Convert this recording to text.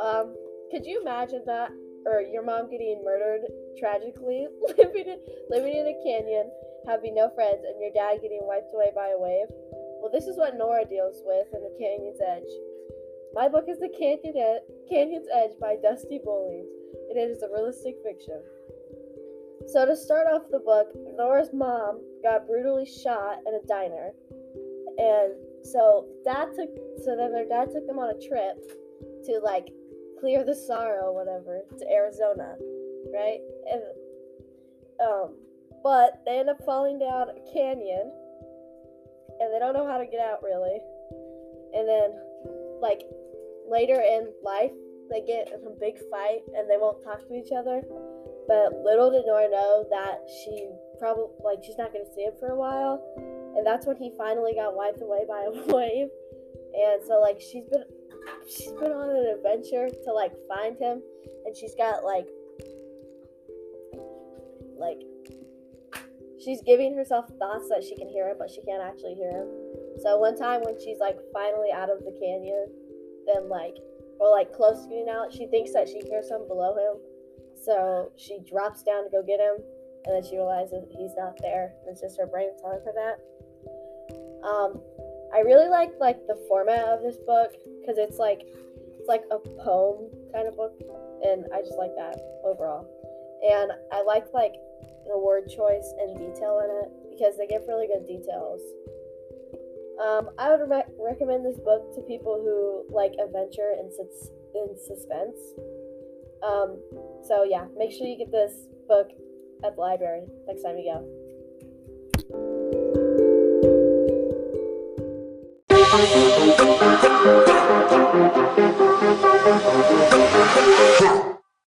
Um, could you imagine that? Or your mom getting murdered tragically, living in, living in a canyon, having no friends, and your dad getting wiped away by a wave? Well, this is what Nora deals with in The Canyon's Edge. My book is The Canyon Ed- Canyon's Edge by Dusti Bowlings, and it is a realistic fiction. So, to start off the book, Nora's mom got brutally shot in a diner. And so, dad took, so then their dad took them on a trip to like clear the sorrow, whatever, to Arizona, right? And, um, but they end up falling down a canyon and they don't know how to get out really. And then, like, later in life, they get in a big fight and they won't talk to each other. But little did Nora know that she probably, like, she's not to see him for a while. And that's when he finally got wiped away by a wave. And so, like, she's been, she's been on an adventure to, like, find him. And she's got, like, like, she's giving herself thoughts that she can hear him, but she can't actually hear him. So one time when she's like finally out of the canyon, then like or like close to getting out, she thinks that she hears him below him. So she drops down to go get him, and then she realizes he's not there. It's just her brain telling her that. Um, I really like like the format of this book because it's like it's like a poem kind of book, and I just like that overall. And I like like the word choice and detail in it because they give really good details. Um, I would re- recommend this book to people who like adventure and sus- in suspense. Um, so yeah, make sure you get this book at the library next time you go. Thank you.